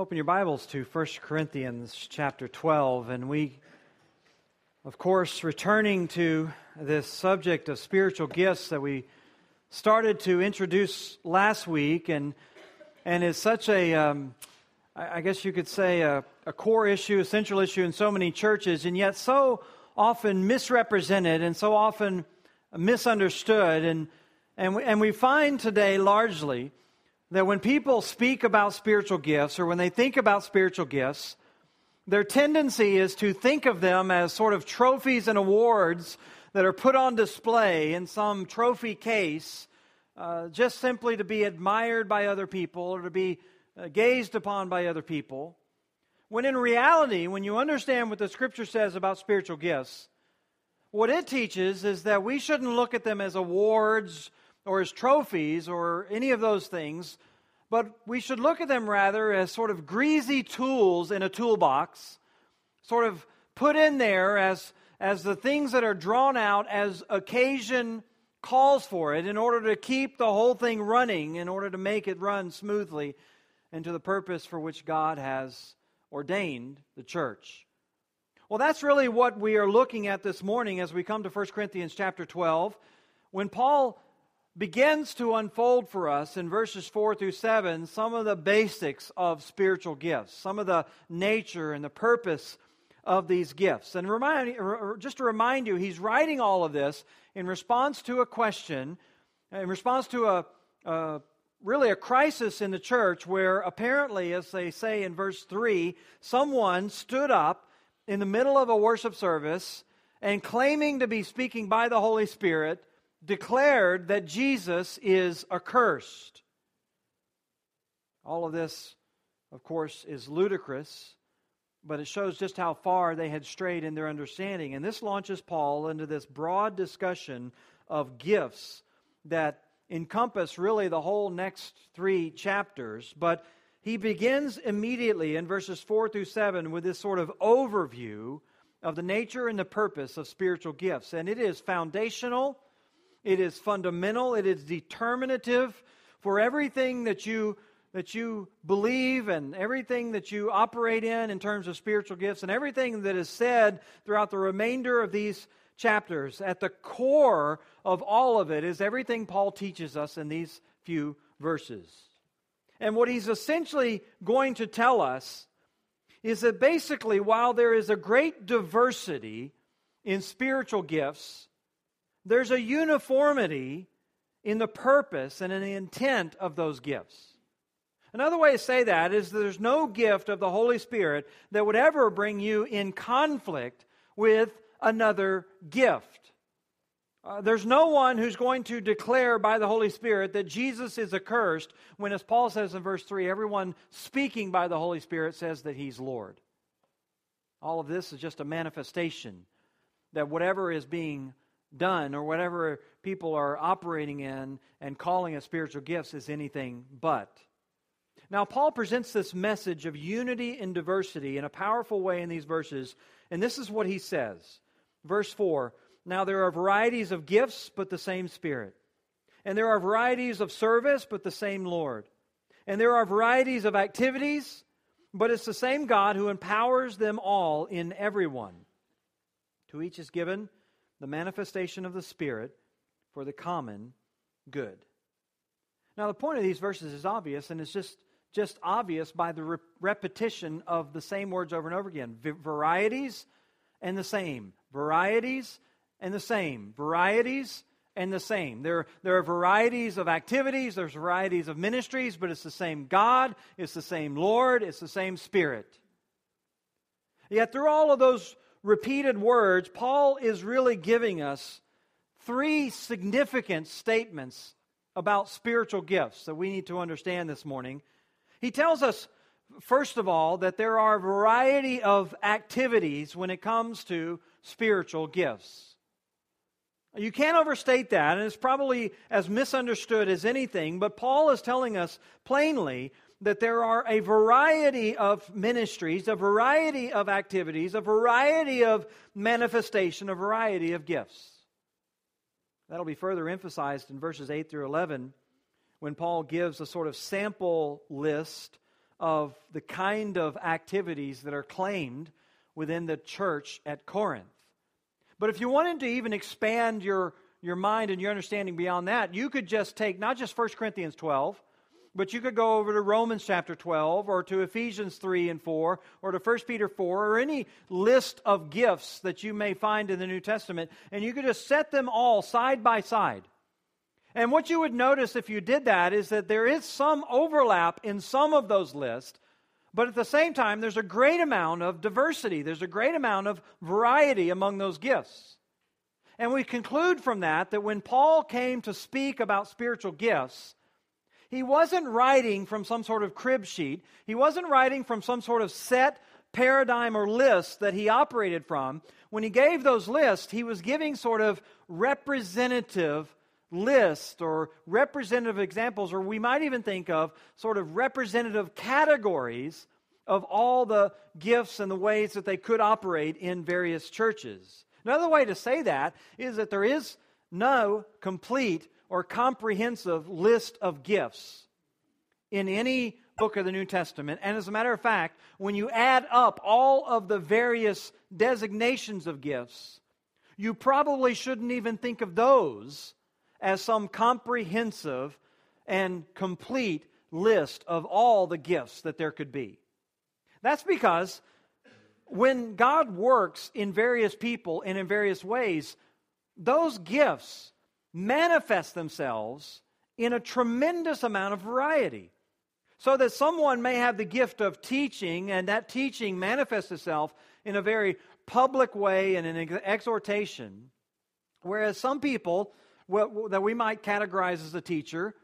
Open your Bibles to 1 Corinthians chapter 12, and we, of course, returning to this subject of spiritual gifts that we started to introduce last week, and and is such a, um, I guess you could say, a, a core issue, a central issue in so many churches, and yet so often misrepresented and so often misunderstood, and and we, and we find today largely that when people speak about spiritual gifts or when they think about spiritual gifts, their tendency is to think of them as sort of trophies and awards that are put on display in some trophy case, uh, just simply to be admired by other people or to be uh, gazed upon by other people. When in reality, when you understand what the scripture says about spiritual gifts, what it teaches is that we shouldn't look at them as awards or as trophies or any of those things, but we should look at them rather as sort of greasy tools in a toolbox, sort of put in there as, as the things that are drawn out as occasion calls for it in order to keep the whole thing running, in order to make it run smoothly and to the purpose for which God has ordained the church. Well, that's really what we are looking at this morning as we come to 1 Corinthians chapter 12. When Paul begins to unfold for us in verses 4 through 7 some of the basics of spiritual gifts, some of the nature and the purpose of these gifts. And remind, just to remind you, he's writing all of this in response to a question, in response to a, a really a crisis in the church where apparently, as they say in verse 3, someone stood up in the middle of a worship service and claiming to be speaking by the Holy Spirit declared that Jesus is accursed. All of this, of course, is ludicrous, but it shows just how far they had strayed in their understanding. And this launches Paul into this broad discussion of gifts that encompass really the whole next three chapters. But he begins immediately in verses 4 through 7 with this sort of overview of the nature and the purpose of spiritual gifts. And it is foundational it is fundamental, it is determinative for everything that you that you believe and everything that you operate in in terms of spiritual gifts and everything that is said throughout the remainder of these chapters at the core of all of it is everything Paul teaches us in these few verses. And what he's essentially going to tell us is that basically, while there is a great diversity in spiritual gifts, there's a uniformity in the purpose and in the intent of those gifts. Another way to say that is there's no gift of the Holy Spirit that would ever bring you in conflict with another gift. Uh, there's no one who's going to declare by the Holy Spirit that Jesus is accursed when, as Paul says in verse 3, everyone speaking by the Holy Spirit says that he's Lord. All of this is just a manifestation that whatever is being done or whatever people are operating in and calling as spiritual gifts is anything but. Now, Paul presents this message of unity and diversity in a powerful way in these verses, and this is what he says. Verse 4 Now there are varieties of gifts, but the same Spirit. And there are varieties of service, but the same Lord. And there are varieties of activities, but it's the same God who empowers them all in everyone. To each is given the manifestation of the Spirit for the common good. Now, the point of these verses is obvious, and it's just, just obvious by the re- repetition of the same words over and over again v- varieties and the same. Varieties and the same. Varieties and the same. There, there are varieties of activities, there's varieties of ministries, but it's the same God, it's the same Lord, it's the same Spirit. Yet, through all of those repeated words, Paul is really giving us three significant statements about spiritual gifts that we need to understand this morning. He tells us, first of all, that there are a variety of activities when it comes to spiritual gifts. You can't overstate that, and it's probably as misunderstood as anything, but Paul is telling us plainly that there are a variety of ministries, a variety of activities, a variety of manifestation, a variety of gifts. That'll be further emphasized in verses 8 through 11 when Paul gives a sort of sample list of the kind of activities that are claimed within the church at Corinth. But if you wanted to even expand your, your mind and your understanding beyond that, you could just take not just 1 Corinthians 12, but you could go over to Romans chapter 12 or to Ephesians 3 and 4 or to 1 Peter 4 or any list of gifts that you may find in the New Testament, and you could just set them all side by side. And what you would notice if you did that is that there is some overlap in some of those lists, but at the same time, there's a great amount of diversity, there's a great amount of variety among those gifts. And we conclude from that that when Paul came to speak about spiritual gifts, he wasn't writing from some sort of crib sheet. He wasn't writing from some sort of set paradigm or list that he operated from. When he gave those lists, he was giving sort of representative list or representative examples, or we might even think of sort of representative categories of all the gifts and the ways that they could operate in various churches. Another way to say that is that there is no complete or comprehensive list of gifts in any book of the New Testament. And as a matter of fact, when you add up all of the various designations of gifts, you probably shouldn't even think of those as some comprehensive and complete list of all the gifts that there could be. That's because when God works in various people and in various ways, those gifts manifest themselves in a tremendous amount of variety. So that someone may have the gift of teaching, and that teaching manifests itself in a very public way and an exhortation. Whereas some people that we might categorize as a teacher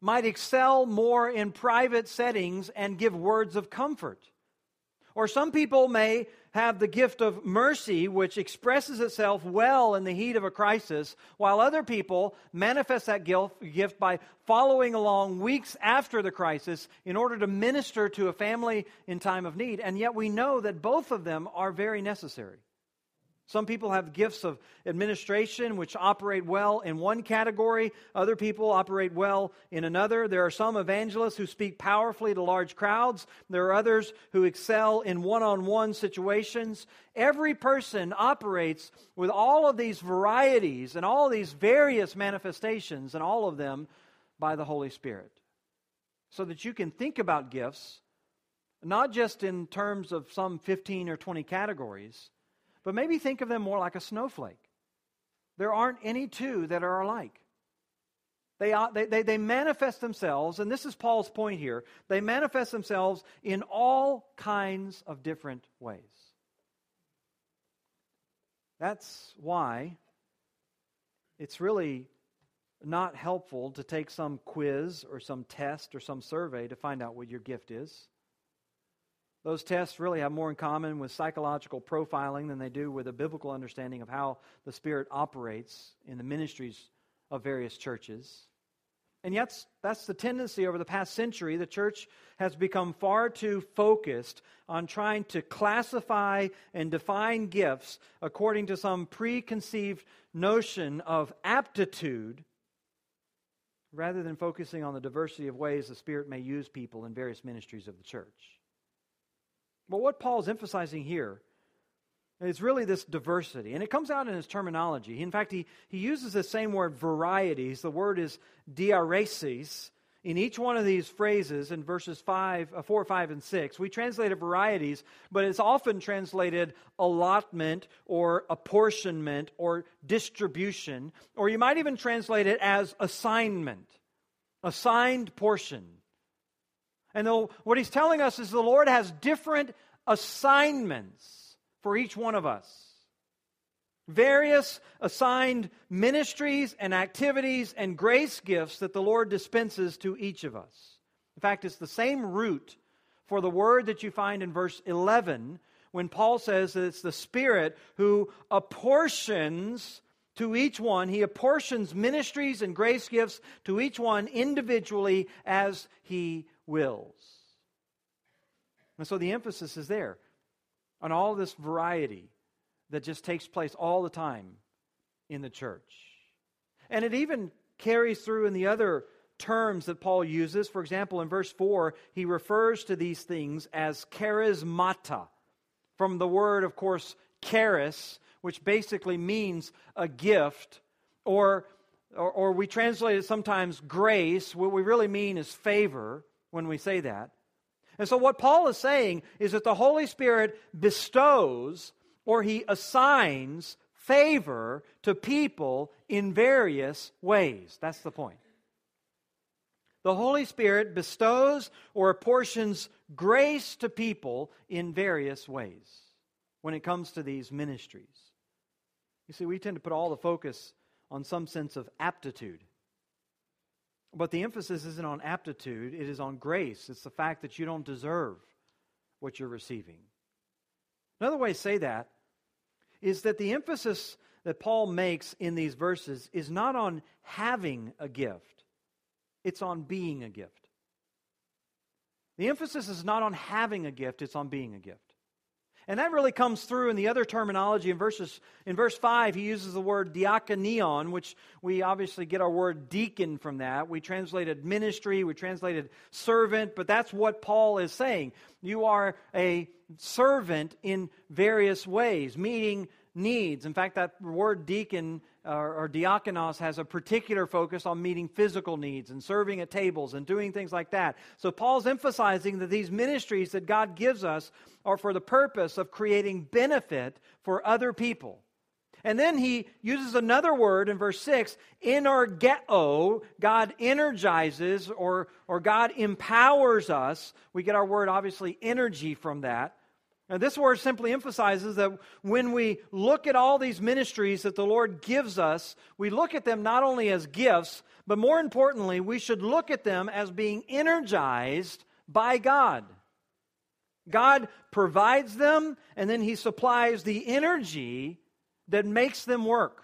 might excel more in private settings and give words of comfort. Or some people may have the gift of mercy, which expresses itself well in the heat of a crisis, while other people manifest that gift by following along weeks after the crisis in order to minister to a family in time of need. And yet we know that both of them are very necessary. Some people have gifts of administration, which operate well in one category. Other people operate well in another. There are some evangelists who speak powerfully to large crowds. There are others who excel in one on one situations. Every person operates with all of these varieties and all these various manifestations, and all of them by the Holy Spirit. So that you can think about gifts, not just in terms of some 15 or 20 categories but maybe think of them more like a snowflake. There aren't any two that are alike. They, they, they, manifest themselves, and this is Paul's point here, they manifest themselves in all kinds of different ways. That's why it's really not helpful to take some quiz or some test or some survey to find out what your gift is. Those tests really have more in common with psychological profiling than they do with a biblical understanding of how the Spirit operates in the ministries of various churches. And yet, that's the tendency over the past century. The church has become far too focused on trying to classify and define gifts according to some preconceived notion of aptitude rather than focusing on the diversity of ways the Spirit may use people in various ministries of the church. But what Paul's emphasizing here is really this diversity. And it comes out in his terminology. In fact, he, he uses the same word varieties. The word is diaresis. In each one of these phrases, in verses five, uh, 4, 5, and 6, we translate it varieties, but it's often translated allotment or apportionment or distribution, or you might even translate it as assignment, assigned portion. And what he's telling us is the Lord has different assignments for each one of us. Various assigned ministries and activities and grace gifts that the Lord dispenses to each of us. In fact, it's the same root for the word that you find in verse 11 when Paul says that it's the Spirit who apportions to each one, he apportions ministries and grace gifts to each one individually as he wills. And so the emphasis is there on all this variety that just takes place all the time in the church. And it even carries through in the other terms that Paul uses. For example, in verse 4, he refers to these things as charismata, from the word, of course, charis, which basically means a gift, or, or, or we translate it sometimes grace. What we really mean is favor when we say that. And so, what Paul is saying is that the Holy Spirit bestows or he assigns favor to people in various ways. That's the point. The Holy Spirit bestows or apportions grace to people in various ways when it comes to these ministries. You see, we tend to put all the focus on some sense of aptitude. But the emphasis isn't on aptitude, it is on grace. It's the fact that you don't deserve what you're receiving. Another way to say that is that the emphasis that Paul makes in these verses is not on having a gift, it's on being a gift. The emphasis is not on having a gift, it's on being a gift. And that really comes through in the other terminology in verses in verse 5 he uses the word diakonion which we obviously get our word deacon from that. We translated ministry, we translated servant, but that's what Paul is saying. You are a servant in various ways, meeting needs. In fact, that word deacon uh, or, or diakonos has a particular focus on meeting physical needs and serving at tables and doing things like that. So Paul's emphasizing that these ministries that God gives us are for the purpose of creating benefit for other people. And then he uses another word in verse 6, energeo. God energizes or, or God empowers us. We get our word, obviously, energy from that. Now, this word simply emphasizes that when we look at all these ministries that the Lord gives us, we look at them not only as gifts, but more importantly, we should look at them as being energized by God. God provides them, and then He supplies the energy that makes them work.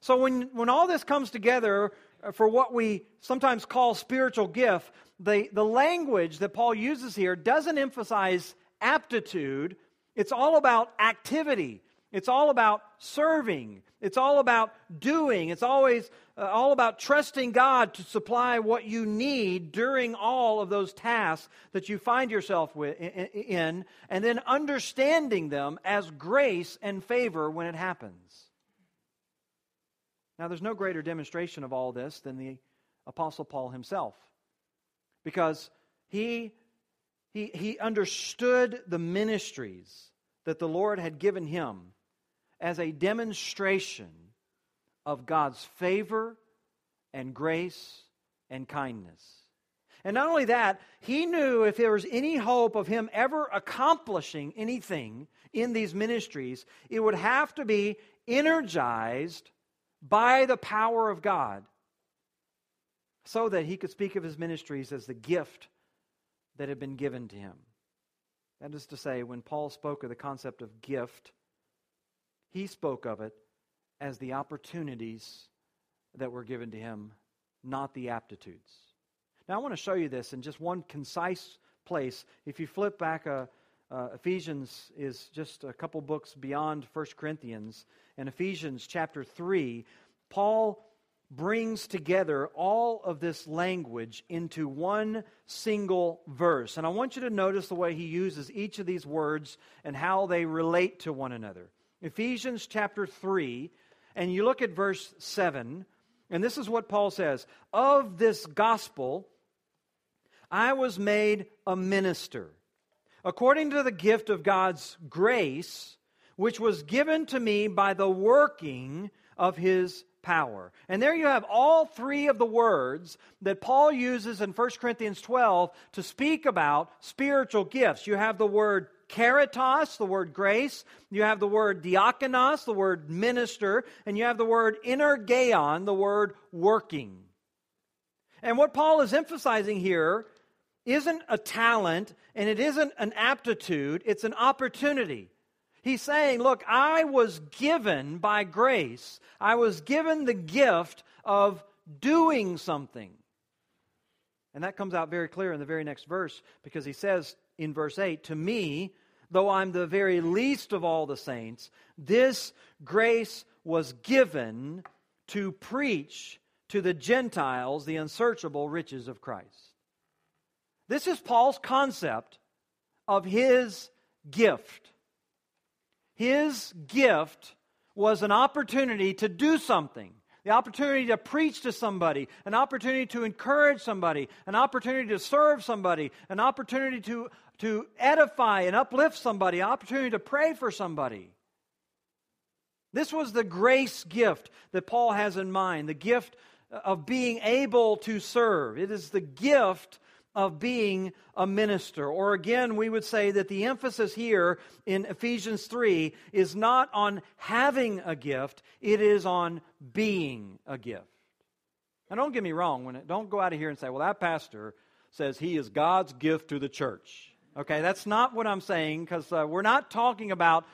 So, when, when all this comes together uh, for what we sometimes call spiritual gift, the, the language that Paul uses here doesn't emphasize aptitude, it's all about activity. It's all about serving. It's all about doing. It's always uh, all about trusting God to supply what you need during all of those tasks that you find yourself with, in, and then understanding them as grace and favor when it happens. Now, there's no greater demonstration of all this than the Apostle Paul himself, because he he, he understood the ministries that the Lord had given him as a demonstration of God's favor and grace and kindness. And not only that, he knew if there was any hope of him ever accomplishing anything in these ministries, it would have to be energized by the power of God so that he could speak of his ministries as the gift that had been given to him. That is to say, when Paul spoke of the concept of gift, he spoke of it as the opportunities that were given to him, not the aptitudes. Now, I want to show you this in just one concise place. If you flip back, uh, uh, Ephesians is just a couple books beyond 1 Corinthians. In Ephesians chapter 3, Paul brings together all of this language into one single verse. And I want you to notice the way he uses each of these words and how they relate to one another. Ephesians chapter 3, and you look at verse 7, and this is what Paul says Of this gospel, I was made a minister, according to the gift of God's grace, which was given to me by the working of his power. And there you have all three of the words that Paul uses in 1 Corinthians 12 to speak about spiritual gifts. You have the word charitos, the word grace. You have the word diakonos, the word minister. And you have the word energeon, the word working. And what Paul is emphasizing here isn't a talent and it isn't an aptitude, it's an opportunity. He's saying, Look, I was given by grace, I was given the gift of doing something. And that comes out very clear in the very next verse because he says in verse 8, To me, though I'm the very least of all the saints, this grace was given to preach to the Gentiles the unsearchable riches of Christ. This is Paul's concept of his gift. His gift was an opportunity to do something, the opportunity to preach to somebody, an opportunity to encourage somebody, an opportunity to serve somebody, an opportunity to, to edify and uplift somebody, opportunity to pray for somebody. This was the grace gift that Paul has in mind, the gift of being able to serve. It is the gift of being a minister. Or again, we would say that the emphasis here in Ephesians 3 is not on having a gift, it is on being a gift. Now, don't get me wrong. When it, don't go out of here and say, well, that pastor says he is God's gift to the church. Okay, that's not what I'm saying because uh, we're not talking about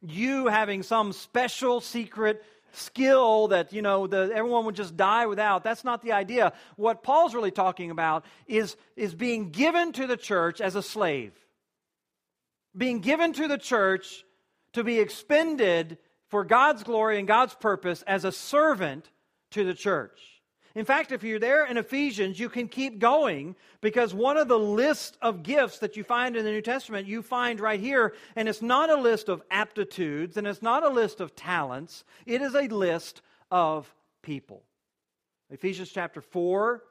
you having some special secret skill that you know the, everyone would just die without. That's not the idea. What paul's really talking about is is being given to the church as a slave. Being given to the church to be expended for god's glory and god's purpose as a servant to the church in fact, if you're there in Ephesians, you can keep going because one of the list of gifts that you find in the New Testament, you find right here, and it's not a list of aptitudes and it's not a list of talents, it is a list of people. Ephesians chapter 4,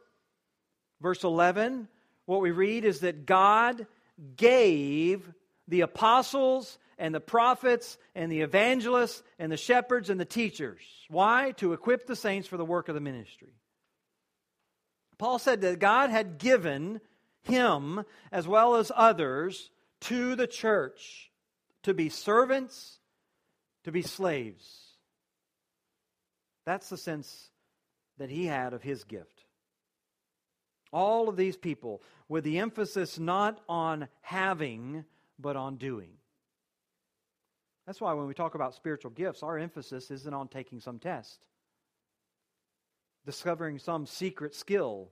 verse 11, what we read is that God gave the apostles and the prophets and the evangelists and the shepherds and the teachers. Why? To equip the saints for the work of the ministry. Paul said that God had given him, as well as others, to the church to be servants, to be slaves. That's the sense that he had of his gift. All of these people, with the emphasis not on having, but on doing. That's why when we talk about spiritual gifts, our emphasis isn't on taking some test discovering some secret skill,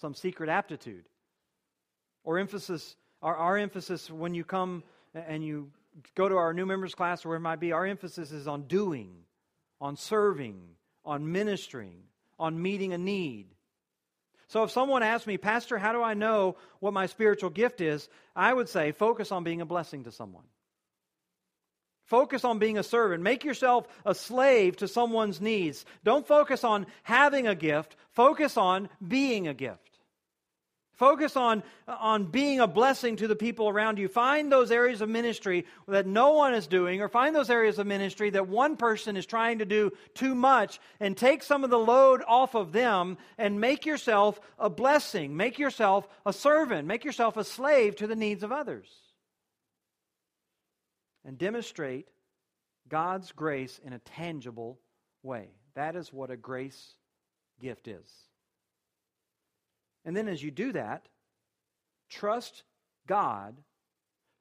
some secret aptitude. Or emphasis, our, our emphasis when you come and you go to our new members class or where it might be, our emphasis is on doing, on serving, on ministering, on meeting a need. So if someone asks me, Pastor, how do I know what my spiritual gift is? I would say focus on being a blessing to someone. Focus on being a servant. Make yourself a slave to someone's needs. Don't focus on having a gift, focus on being a gift. Focus on, on being a blessing to the people around you. Find those areas of ministry that no one is doing, or find those areas of ministry that one person is trying to do too much, and take some of the load off of them and make yourself a blessing. Make yourself a servant. Make yourself a slave to the needs of others and demonstrate God's grace in a tangible way. That is what a grace gift is. And then as you do that, trust God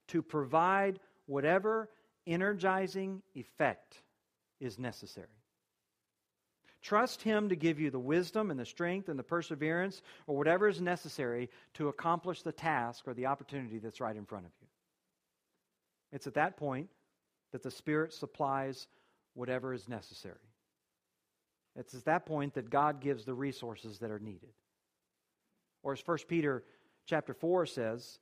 to provide whatever energizing effect is necessary. Trust Him to give you the wisdom and the strength and the perseverance or whatever is necessary to accomplish the task or the opportunity that's right in front of you. It's at that point that the Spirit supplies whatever is necessary. It's at that point that God gives the resources that are needed. Or as 1 Peter chapter 4 says,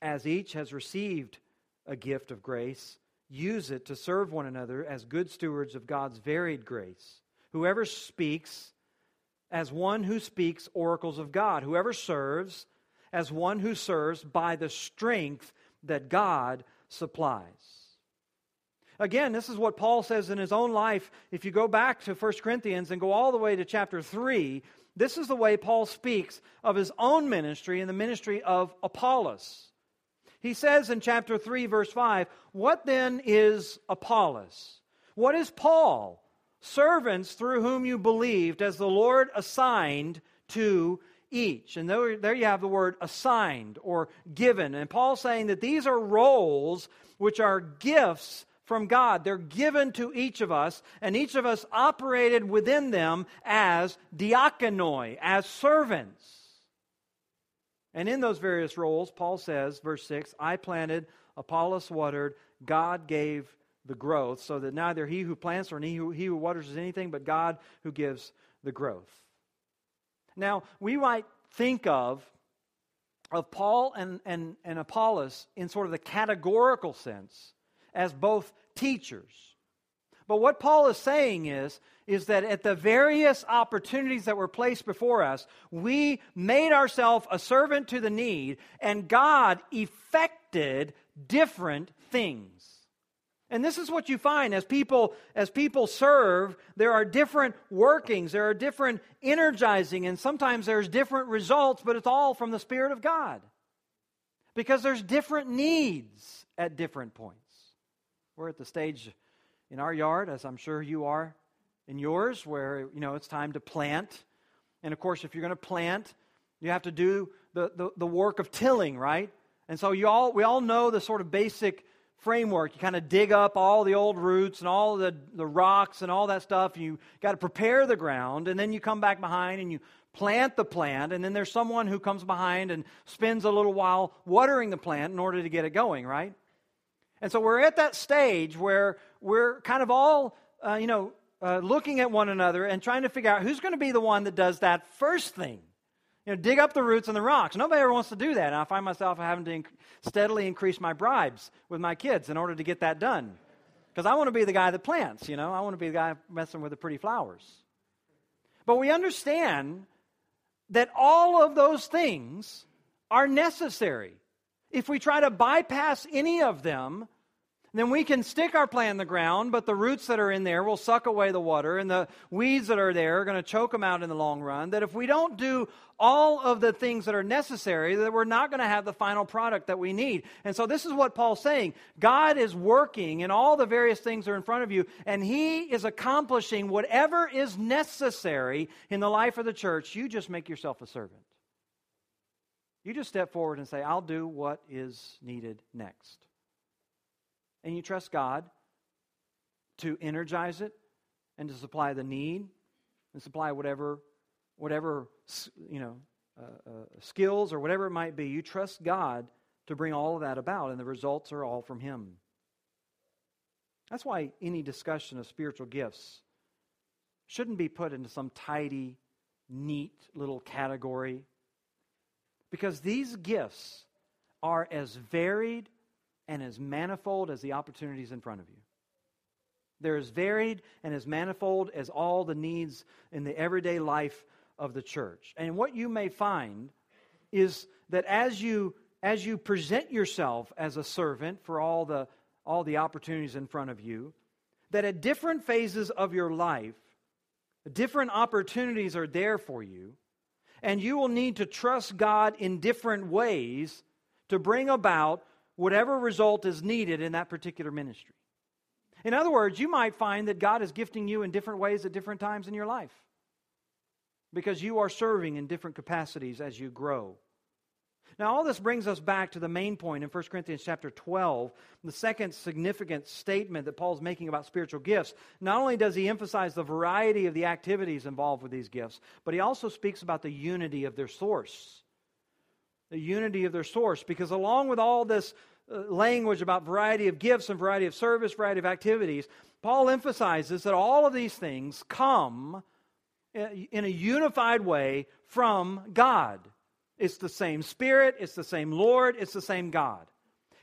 as each has received a gift of grace, use it to serve one another as good stewards of God's varied grace. Whoever speaks, as one who speaks oracles of God. Whoever serves, as one who serves by the strength that God supplies. Again, this is what Paul says in his own life. If you go back to 1 Corinthians and go all the way to chapter 3, this is the way Paul speaks of his own ministry and the ministry of Apollos. He says in chapter 3, verse 5, What then is Apollos? What is Paul? Servants through whom you believed, as the Lord assigned to each. And there, you have the word assigned or given. And Paul's saying that these are roles which are gifts from God. They're given to each of us, and each of us operated within them as diakonoi, as servants. And in those various roles, Paul says, verse 6, I planted, Apollos watered, God gave the growth, so that neither he who plants or he who, he who waters is anything but God who gives the growth. Now, we might think of, of Paul and, and, and Apollos in sort of the categorical sense as both teachers. But what Paul is saying is, is that at the various opportunities that were placed before us, we made ourselves a servant to the need, and God effected different things. And this is what you find as people as people serve, there are different workings, there are different energizing and sometimes there's different results, but it's all from the spirit of God. Because there's different needs at different points. We're at the stage in our yard as I'm sure you are in yours where you know it's time to plant. And of course, if you're going to plant, you have to do the, the, the work of tilling, right? And so you all we all know the sort of basic framework. You kind of dig up all the old roots and all the, the rocks and all that stuff. You got to prepare the ground, and then you come back behind and you plant the plant, and then there's someone who comes behind and spends a little while watering the plant in order to get it going, right? And so we're at that stage where we're kind of all, uh, you know, uh, looking at one another and trying to figure out who's going to be the one that does that first thing you know, dig up the roots and the rocks. Nobody ever wants to do that. And I find myself having to inc- steadily increase my bribes with my kids in order to get that done. Because I want to be the guy that plants, you know, I want to be the guy messing with the pretty flowers. But we understand that all of those things are necessary. If we try to bypass any of them, then we can stick our plant in the ground, but the roots that are in there will suck away the water, and the weeds that are there are going to choke them out in the long run. That if we don't do all of the things that are necessary, that we're not going to have the final product that we need. And so this is what Paul's saying. God is working, and all the various things are in front of you, and He is accomplishing whatever is necessary in the life of the church. You just make yourself a servant. You just step forward and say, I'll do what is needed next and you trust God to energize it and to supply the need and supply whatever whatever you know uh, uh, skills or whatever it might be you trust god to bring all of that about and the results are all from him. That's why any discussion of spiritual gifts shouldn't be put into some tidy neat little category because these gifts are as varied and as manifold as the opportunities in front of you. They're as varied and as manifold as all the needs in the everyday life of the church. And what you may find is that as you as you present yourself as a servant for all the all the opportunities in front of you, that at different phases of your life, different opportunities are there for you, and you will need to trust God in different ways to bring about whatever result is needed in that particular ministry. In other words, you might find that God is gifting you in different ways at different times in your life because you are serving in different capacities as you grow. Now, all this brings us back to the main point in 1 Corinthians chapter 12, the second significant statement that Paul's making about spiritual gifts. Not only does he emphasize the variety of the activities involved with these gifts, but he also speaks about the unity of their source the unity of their source. Because along with all this uh, language about variety of gifts and variety of service, variety of activities, Paul emphasizes that all of these things come uh, in a unified way from God. It's the same Spirit, it's the same Lord, it's the same God.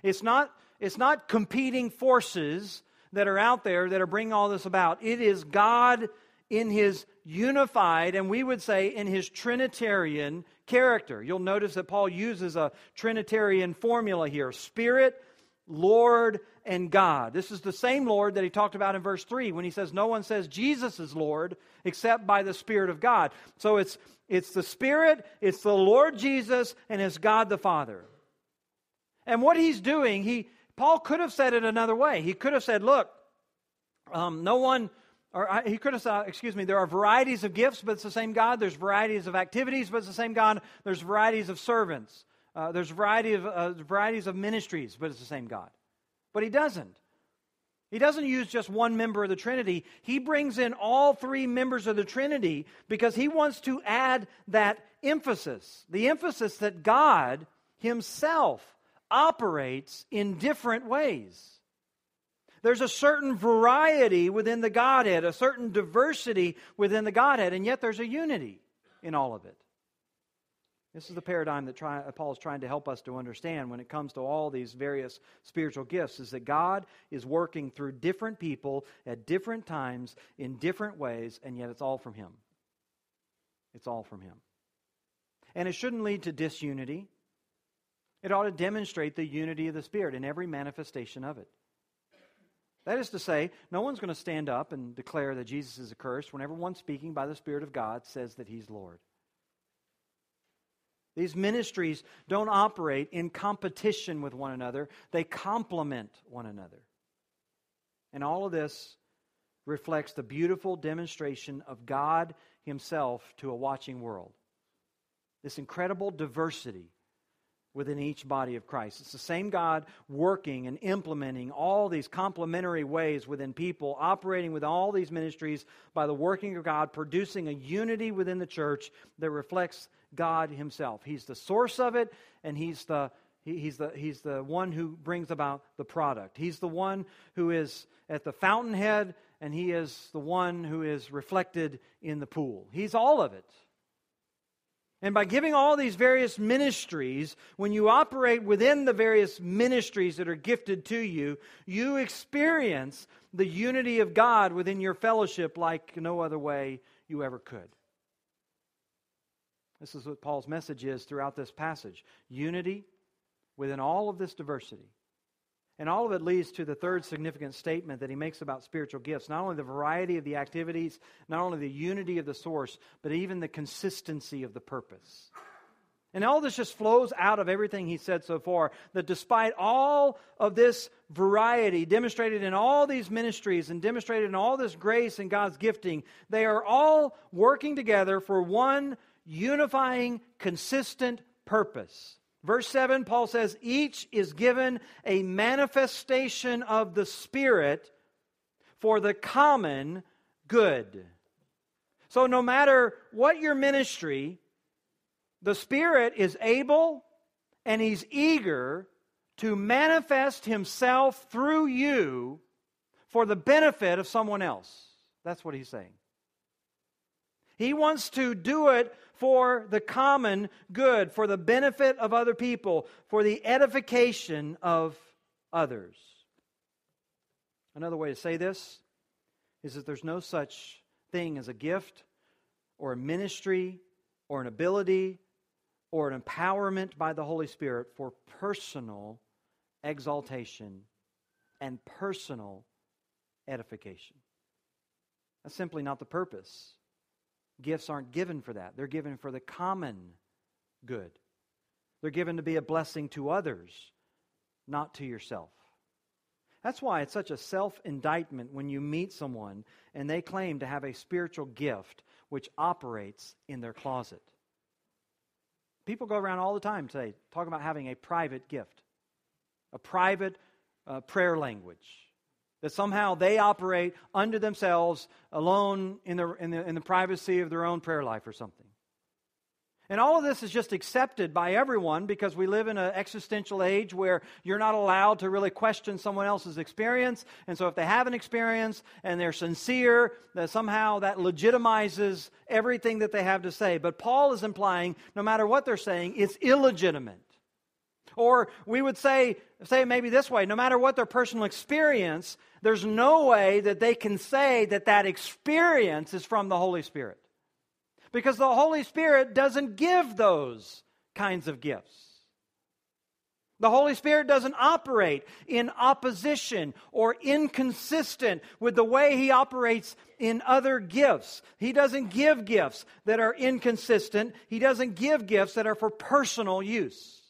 It's not, it's not competing forces that are out there that are bringing all this about. It is God in his unified, and we would say in his Trinitarian character. You'll notice that Paul uses a Trinitarian formula here Spirit, Lord, and God. This is the same Lord that he talked about in verse 3 when he says, No one says Jesus is Lord except by the Spirit of God. So it's, it's the Spirit, it's the Lord Jesus, and it's God the Father. And what he's doing, he Paul could have said it another way. He could have said, Look, um, no one or he criticized, excuse me, there are varieties of gifts, but it's the same God. There's varieties of activities, but it's the same God. There's varieties of servants. Uh, there's variety of, uh, varieties of ministries, but it's the same God. But he doesn't. He doesn't use just one member of the Trinity. He brings in all three members of the Trinity because he wants to add that emphasis the emphasis that God himself operates in different ways. There's a certain variety within the Godhead, a certain diversity within the Godhead, and yet there's a unity in all of it. This is the paradigm that try, Paul is trying to help us to understand when it comes to all these various spiritual gifts is that God is working through different people at different times in different ways, and yet it's all from Him. It's all from Him. And it shouldn't lead to disunity. It ought to demonstrate the unity of the Spirit in every manifestation of it. That is to say, no one's going to stand up and declare that Jesus is accursed when everyone speaking by the Spirit of God says that He's Lord. These ministries don't operate in competition with one another, they complement one another. And all of this reflects the beautiful demonstration of God Himself to a watching world. This incredible diversity within each body of Christ. It's the same God working and implementing all these complementary ways within people, operating with all these ministries by the working of God, producing a unity within the church that reflects God Himself. He's the source of it, and He's the He's the, he's the one who brings about the product. He's the one who is at the fountainhead, and he is the one who is reflected in the pool. He's all of it. And by giving all these various ministries, when you operate within the various ministries that are gifted to you, you experience the unity of God within your fellowship like no other way you ever could. This is what Paul's message is throughout this passage unity within all of this diversity. And all of it leads to the third significant statement that he makes about spiritual gifts not only the variety of the activities, not only the unity of the source, but even the consistency of the purpose. And all this just flows out of everything he said so far. That despite all of this variety demonstrated in all these ministries and demonstrated in all this grace and God's gifting, they are all working together for one unifying, consistent purpose. Verse 7, Paul says, each is given a manifestation of the Spirit for the common good. So, no matter what your ministry, the Spirit is able and He's eager to manifest Himself through you for the benefit of someone else. That's what He's saying. He wants to do it for the common good, for the benefit of other people, for the edification of others. Another way to say this is that there's no such thing as a gift or a ministry or an ability or an empowerment by the Holy Spirit for personal exaltation and personal edification. That's simply not the purpose Gifts aren't given for that, they're given for the common good. They're given to be a blessing to others, not to yourself. That's why it's such a self indictment when you meet someone and they claim to have a spiritual gift which operates in their closet. People go around all the time today talking about having a private gift, a private uh, prayer language that somehow they operate under themselves, alone in the, in, the, in the privacy of their own prayer life or something. And all of this is just accepted by everyone because we live in an existential age where you're not allowed to really question someone else's experience. And so if they have an experience and they're sincere, that somehow that legitimizes everything that they have to say. But Paul is implying no matter what they're saying, it's illegitimate. Or we would say, say it maybe this way no matter what their personal experience, there's no way that they can say that that experience is from the Holy Spirit. Because the Holy Spirit doesn't give those kinds of gifts. The Holy Spirit doesn't operate in opposition or inconsistent with the way He operates in other gifts. He doesn't give gifts that are inconsistent. He doesn't give gifts that are for personal use.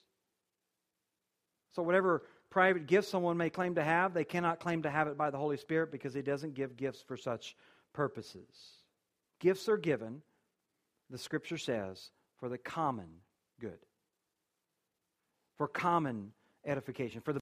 So, whatever private gift someone may claim to have, they cannot claim to have it by the Holy Spirit because He doesn't give gifts for such purposes. Gifts are given, the Scripture says, for the common good, for common edification, for the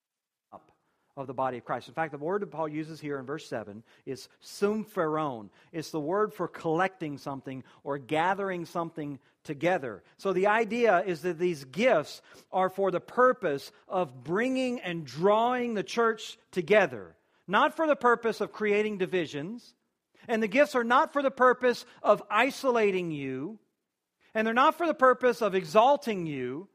of the body of Christ. In fact, the word that Paul uses here in verse 7 is sympheron. It's the word for collecting something or gathering something together. So the idea is that these gifts are for the purpose of bringing and drawing the church together, not for the purpose of creating divisions. And the gifts are not for the purpose of isolating you. And they're not for the purpose of exalting you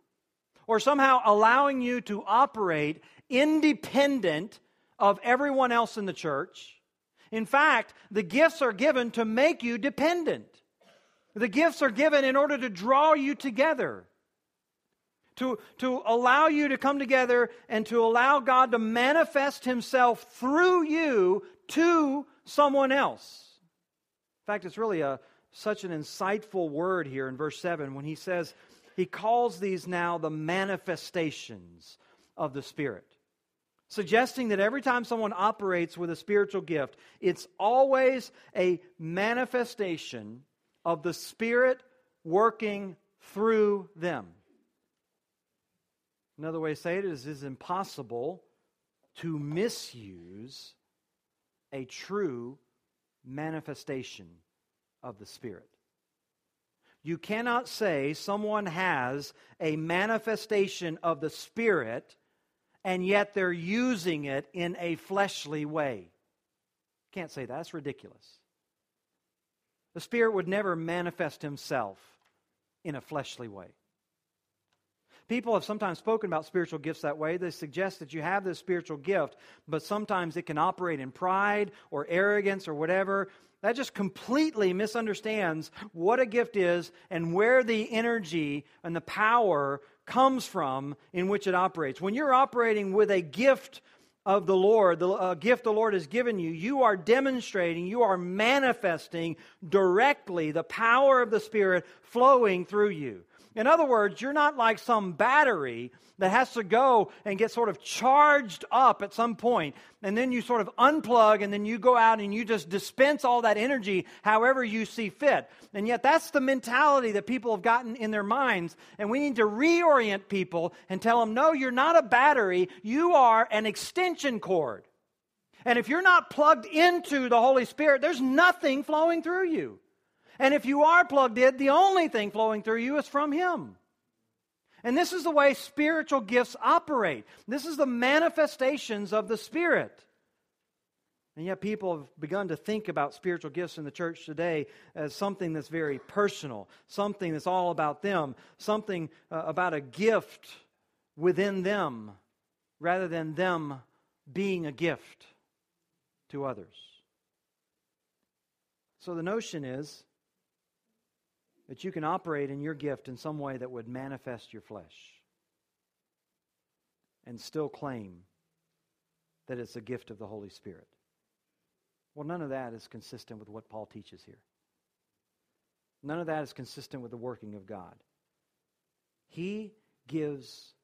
or somehow allowing you to operate independent of everyone else in the church. In fact, the gifts are given to make you dependent. The gifts are given in order to draw you together, to, to allow you to come together and to allow God to manifest Himself through you to someone else. In fact, it's really a, such an insightful word here in verse 7 when he says, he calls these now the manifestations of the Spirit suggesting that every time someone operates with a spiritual gift, it's always a manifestation of the Spirit working through them. Another way to say it is it's impossible to misuse a true manifestation of the Spirit. You cannot say someone has a manifestation of the Spirit and yet they're using it in a fleshly way. Can't say that. That's ridiculous. The Spirit would never manifest Himself in a fleshly way. People have sometimes spoken about spiritual gifts that way. They suggest that you have this spiritual gift, but sometimes it can operate in pride or arrogance or whatever. That just completely misunderstands what a gift is and where the energy and the power comes from in which it operates. When you're operating with a gift of the Lord, the gift the Lord has given you, you are demonstrating, you are manifesting directly the power of the Spirit flowing through you. In other words, you're not like some battery that has to go and get sort of charged up at some point, and then you sort of unplug, and then you go out and you just dispense all that energy however you see fit. And yet, that's the mentality that people have gotten in their minds, and we need to reorient people and tell them, no, you're not a battery, you are an extension cord. And if you're not plugged into the Holy Spirit, there's nothing flowing through you. And if you are plugged in, the only thing flowing through you is from Him. And this is the way spiritual gifts operate. This is the manifestations of the Spirit. And yet, people have begun to think about spiritual gifts in the church today as something that's very personal, something that's all about them, something uh, about a gift within them, rather than them being a gift to others. So the notion is that you can operate in your gift in some way that would manifest your flesh and still claim that it's a gift of the Holy Spirit. Well, none of that is consistent with what Paul teaches here. None of that is consistent with the working of God. He gives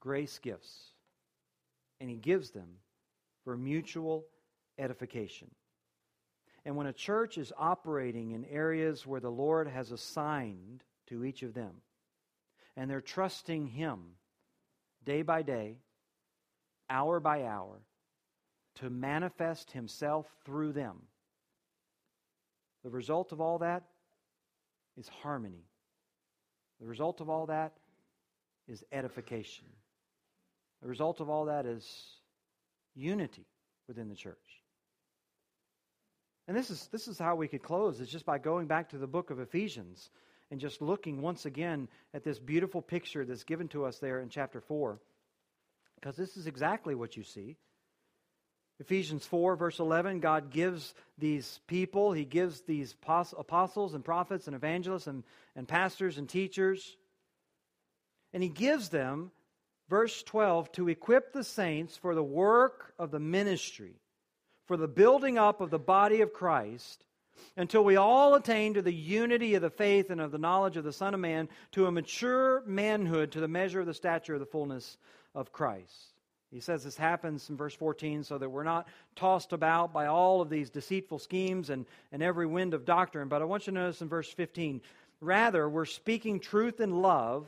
grace gifts, and He gives them for mutual edification. And when a church is operating in areas where the Lord has assigned to each of them, and they're trusting Him day by day, hour by hour, to manifest Himself through them, the result of all that is harmony. The result of all that is edification. The result of all that is unity within the church. And this is, this is how we could close, is just by going back to the book of Ephesians and just looking once again at this beautiful picture that's given to us there in chapter 4. Because this is exactly what you see. Ephesians 4, verse 11, God gives these people, He gives these apostles and prophets and evangelists and, and pastors and teachers, and He gives them, verse 12, to equip the saints for the work of the ministry for the building up of the body of Christ until we all attain to the unity of the faith and of the knowledge of the Son of Man, to a mature manhood, to the measure of the stature of the fullness of Christ. He says this happens in verse 14 so that we're not tossed about by all of these deceitful schemes and, and every wind of doctrine. But I want you to notice in verse 15 rather, we're speaking truth in love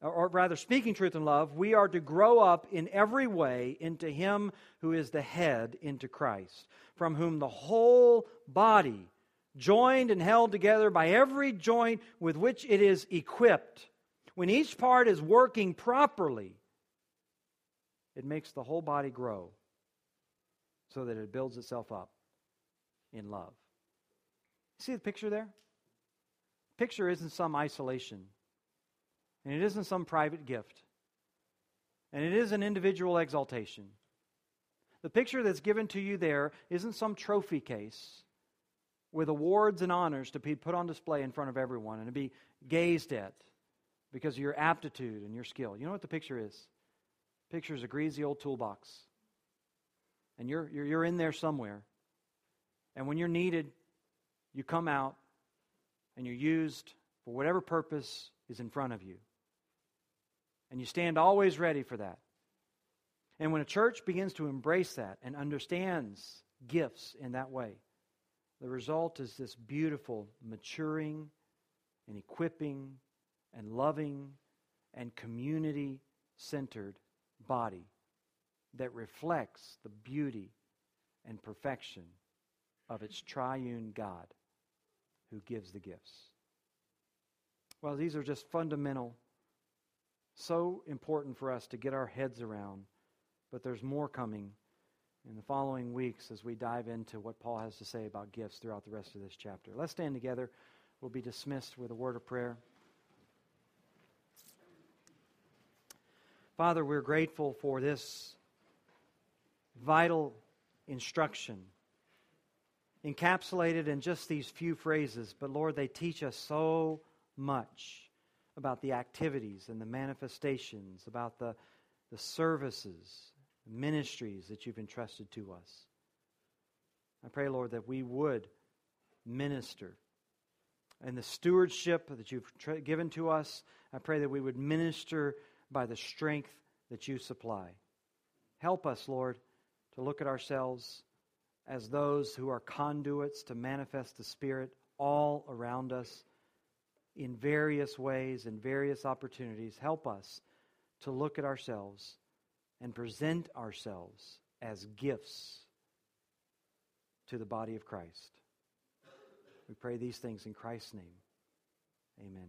or rather, speaking truth in love, we are to grow up in every way into Him who is the head, into Christ, from whom the whole body, joined and held together by every joint with which it is equipped, when each part is working properly, it makes the whole body grow so that it builds itself up in love. See the picture there? picture isn't some isolation, and it isn't some private gift, and it is an individual exaltation. The picture that's given to you there isn't some trophy case with awards and honors to be put on display in front of everyone and to be gazed at because of your aptitude and your skill. You know what the picture is? The picture is a greasy old toolbox. And you're, you're, you're in there somewhere. And when you're needed, you come out and you're used for whatever purpose is in front of you. And you stand always ready for that. And when a church begins to embrace that and understands gifts in that way, the result is this beautiful maturing and equipping and loving and community centered body that reflects the beauty and perfection of its triune God who gives the gifts. Well, these are just fundamental, so important for us to get our heads around, but there's more coming in the following weeks as we dive into what Paul has to say about gifts throughout the rest of this chapter. Let's stand together. We'll be dismissed with a word of prayer. Father, we're grateful for this vital instruction encapsulated in just these few phrases, but Lord, they teach us so much about the activities and the manifestations, about the, the services, the ministries that you've entrusted to us. I pray, Lord, that we would minister. And the stewardship that you've tra- given to us, I pray that we would minister by the strength that you supply. Help us, Lord, to look at ourselves as those who are conduits to manifest the Spirit all around us in various ways and various opportunities. Help us to look at ourselves and present ourselves as gifts to the body of Christ. We pray these things in Christ's name. Amen.